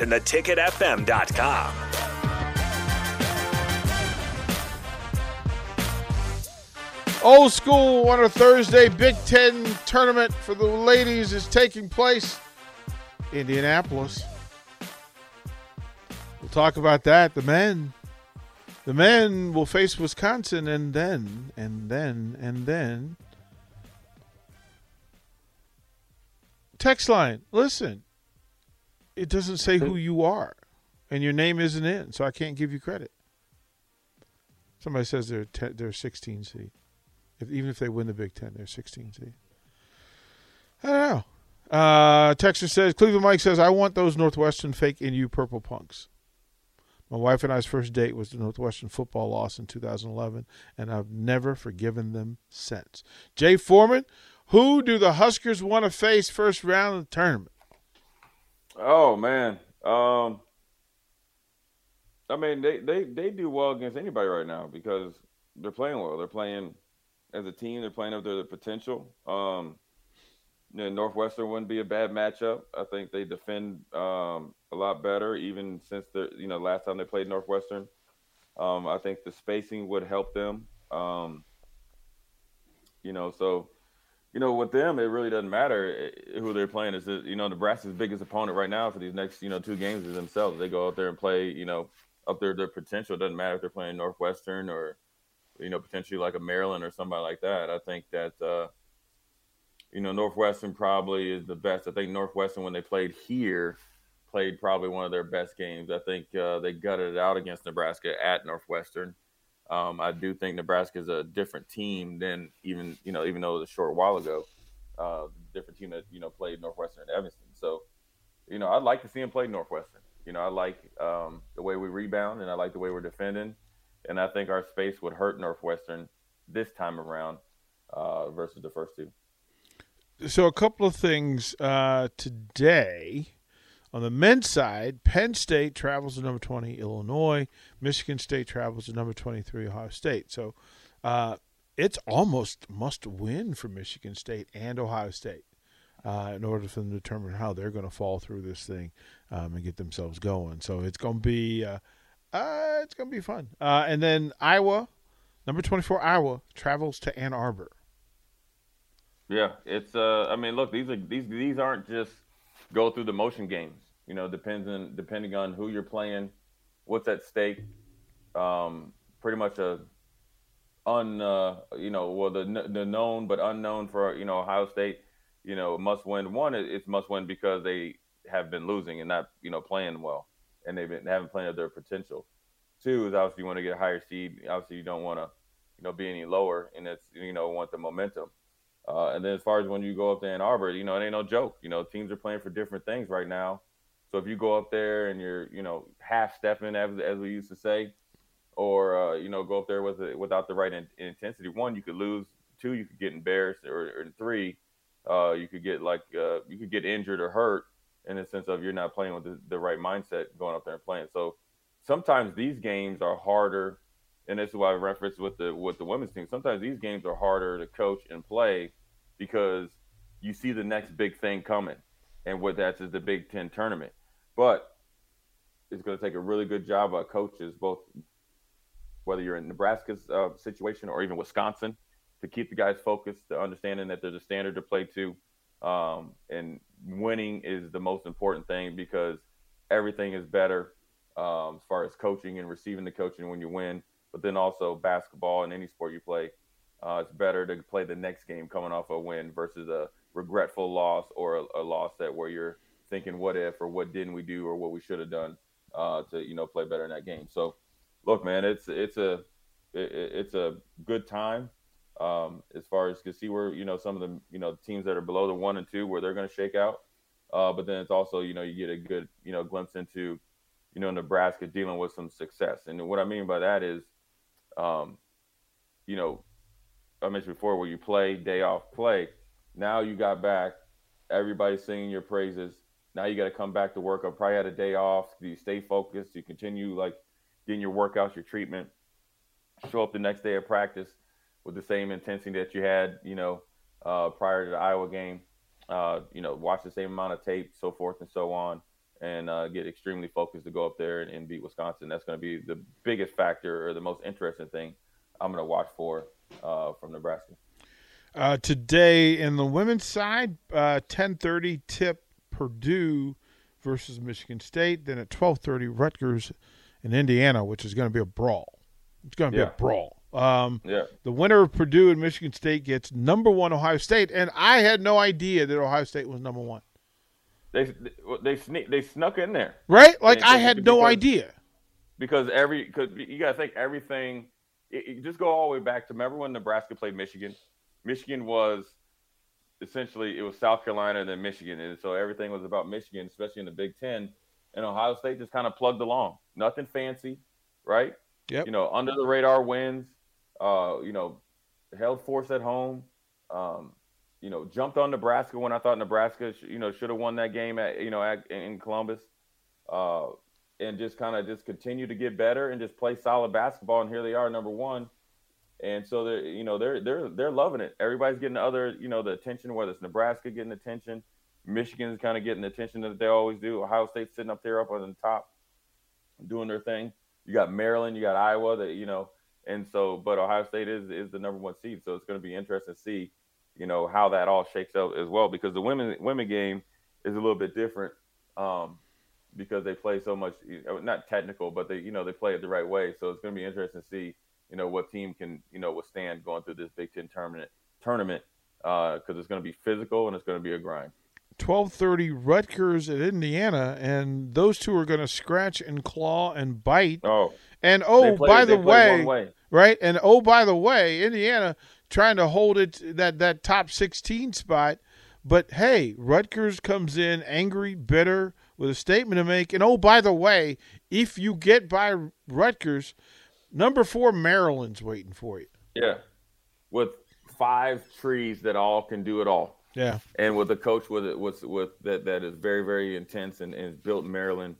and theticketfm.com. Old school on a Thursday Big Ten tournament for the ladies is taking place. Indianapolis. We'll talk about that. The men. The men will face Wisconsin and then, and then, and then. Text line. Listen, it doesn't say who you are, and your name isn't in, so I can't give you credit. Somebody says they're te- they're 16 seed. If, even if they win the Big Ten, they're 16 seed. I don't know. Uh, Texas says Cleveland Mike says I want those Northwestern fake NU purple punks. My wife and I's first date was the Northwestern football loss in 2011, and I've never forgiven them since. Jay Foreman, who do the Huskers want to face first round of the tournament? Oh man. Um I mean they, they, they do well against anybody right now because they're playing well. They're playing as a team, they're playing up to their potential. Um you know, Northwestern wouldn't be a bad matchup. I think they defend um, a lot better, even since the you know last time they played Northwestern. Um, I think the spacing would help them. Um, you know, so you know, with them, it really doesn't matter eh, who they're playing. Is you know, Nebraska's biggest opponent right now for these next, you know, two games is themselves. They go out there and play, you know, up there their potential. It doesn't matter if they're playing Northwestern or, you know, potentially like a Maryland or somebody like that. I think that, uh, you know, Northwestern probably is the best. I think Northwestern, when they played here, played probably one of their best games. I think uh, they gutted it out against Nebraska at Northwestern. Um, I do think Nebraska is a different team than even you know even though it was a short while ago, uh, different team that you know played Northwestern and Evanston. So, you know, I'd like to see him play Northwestern. You know, I like um, the way we rebound and I like the way we're defending, and I think our space would hurt Northwestern this time around uh, versus the first two. So a couple of things uh, today. On the men's side, Penn State travels to number 20, Illinois. Michigan State travels to number 23, Ohio State. So uh, it's almost must win for Michigan State and Ohio State uh, in order for them to determine how they're going to fall through this thing um, and get themselves going. So it's going to be uh, uh, it's going to be fun. Uh, and then Iowa, number 24, Iowa travels to Ann Arbor. Yeah, it's. Uh, I mean, look, these are these these aren't just go through the motion games. You know, depends on depending on who you're playing, what's at stake. Um, pretty much a un, uh, you know, well the the known but unknown for you know Ohio State. You know, must win. One, it's must win because they have been losing and not you know playing well, and they've been they haven't played at their potential. Two is obviously you want to get a higher seed. Obviously, you don't want to you know be any lower, and it's you know want the momentum. Uh, and then as far as when you go up to Ann Arbor, you know, it ain't no joke. You know, teams are playing for different things right now. So if you go up there and you're, you know, half stepping, as, as we used to say, or, uh, you know, go up there with it without the right in, intensity, one, you could lose. Two, you could get embarrassed. Or, or three, uh, you could get like, uh, you could get injured or hurt in the sense of you're not playing with the, the right mindset going up there and playing. So sometimes these games are harder and this is why I referenced with the with the women's team. Sometimes these games are harder to coach and play because you see the next big thing coming, and what that's is the Big Ten tournament. But it's going to take a really good job by coaches, both whether you're in Nebraska's uh, situation or even Wisconsin, to keep the guys focused, to understanding that there's a standard to play to, um, and winning is the most important thing because everything is better um, as far as coaching and receiving the coaching when you win but then also basketball and any sport you play, uh, it's better to play the next game coming off a win versus a regretful loss or a, a, loss that where you're thinking what if or what didn't we do or what we should have done uh, to you know play better in that game. So, look, man, it's it's a it, it's a good time. um, as far as to see where you know some of the you know teams that are below the one and two where they're going to shake out. Uh, but then it's also you know you get a good you know glimpse into you know Nebraska dealing with some success. And what I mean by that is, um, you know, I mentioned before where you play day off play. Now you got back, everybody's singing your praises. Now you got to come back to work. I probably had a day off. Do you stay focused? You continue like getting your workouts, your treatment. Show up the next day of practice with the same intensity that you had, you know, uh, prior to the Iowa game. Uh, you know, watch the same amount of tape, so forth and so on, and uh, get extremely focused to go up there and, and beat Wisconsin. That's going to be the biggest factor or the most interesting thing I'm going to watch for uh, from Nebraska. Uh, today in the women's side, uh, 10:30 tip Purdue versus Michigan State. Then at 12:30 Rutgers in Indiana, which is going to be a brawl. It's going to be Yeah. a brawl. Um, Yeah. The winner of Purdue and Michigan State gets number one Ohio State, and I had no idea that Ohio State was number one. They they sneak, they snuck in there Right? Like Yeah, I had no idea. because every cause you got to think everything. It, it- just go all the way back to remember when Nebraska played Michigan. Michigan was essentially it was South Carolina and then Michigan, and so everything was about Michigan, especially in the Big Ten. And Ohio State just kind of plugged along, nothing fancy, right? Yep. You know, under the radar wins. Uh, you know, held force at home. Um, you know, jumped on Nebraska when I thought Nebraska, sh- you know, should have won that game at you know at, in Columbus. Uh, and just kind of just continue to get better and just play solid basketball. And here they are, number one. And so they're you know they're they're they're loving it. Everybody's getting the other you know the attention, whether it's Nebraska getting attention, Michigan's kind of getting the attention that they always do. Ohio State's sitting up there up on the top, doing their thing. You got Maryland, you got Iowa, that you know, and so but Ohio State is is the number one seed. So it's going to be interesting to see you know how that all shakes out as well because the women women game is a little bit different. Um, because they play so much not technical but they you know they play it the right way so it's going to be interesting to see you know what team can you know withstand going through this big ten tournament tournament because it's going to be physical and it's going to be a grind 12:30 Rutgers at Indiana, and those two are going to scratch and claw and bite. oh And oh, play- by the way, way. right? And oh, by the way, Indiana trying to hold it that that top 16 spot, but hey, Rutgers comes in angry, bitter, with a statement to make. And oh, by the way, if you get by Rutgers, number four Maryland's waiting for you. yeah with five trees that all can do it all Yeah, and with a coach with it with with that that is very very intense and, and built Maryland.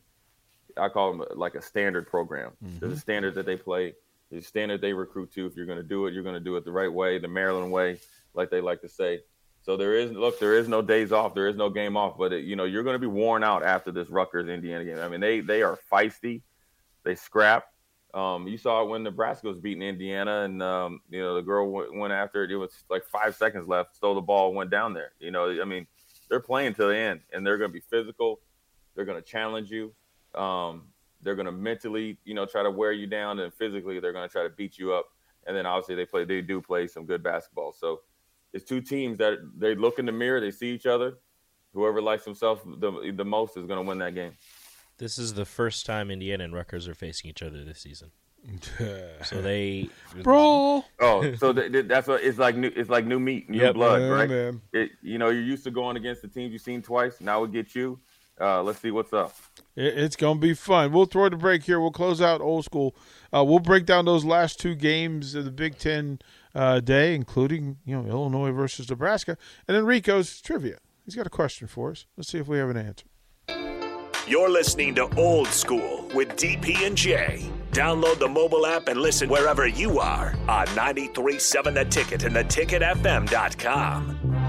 I call them like a standard program. Mm-hmm. There's a standard that they play. A standard they recruit to. If you're going to do it, you're going to do it the right way, the Maryland way, like they like to say. So there is look, there is no days off, there is no game off, but it, you know you're going to be worn out after this Rutgers Indiana game. I mean they they are feisty, they scrap. Um, you saw it when Nebraska was beating Indiana, and um, you know the girl went, went after it. It was like five seconds left, stole the ball, went down there. You know, I mean, they're playing to the end, and they're going to be physical. They're going to challenge you. Um, they're going to mentally, you know, try to wear you down, and physically, they're going to try to beat you up. And then obviously, they play, they do play some good basketball. So it's two teams that they look in the mirror, they see each other. Whoever likes himself the the most is going to win that game. This is the first time Indiana and Rutgers are facing each other this season. So they bro. Oh, so th- th- that's what it's like. New, it's like new meat, new Yep. blood, Yeah, right? man. It, you know, you're used to going against the teams you've seen twice. Now we get you. Uh, let's see what's up. It's going to be fun. We'll throw the break here. We'll close out old school. Uh, we'll break down those last two games of the Big Ten uh, day, including you know Illinois versus Nebraska, and then Rico's trivia. He's got a question for us. Let's see if we have an answer. You're listening to Old School with DP and J. Download the mobile app and listen wherever you are on 937 The Ticket and theticketfm.com.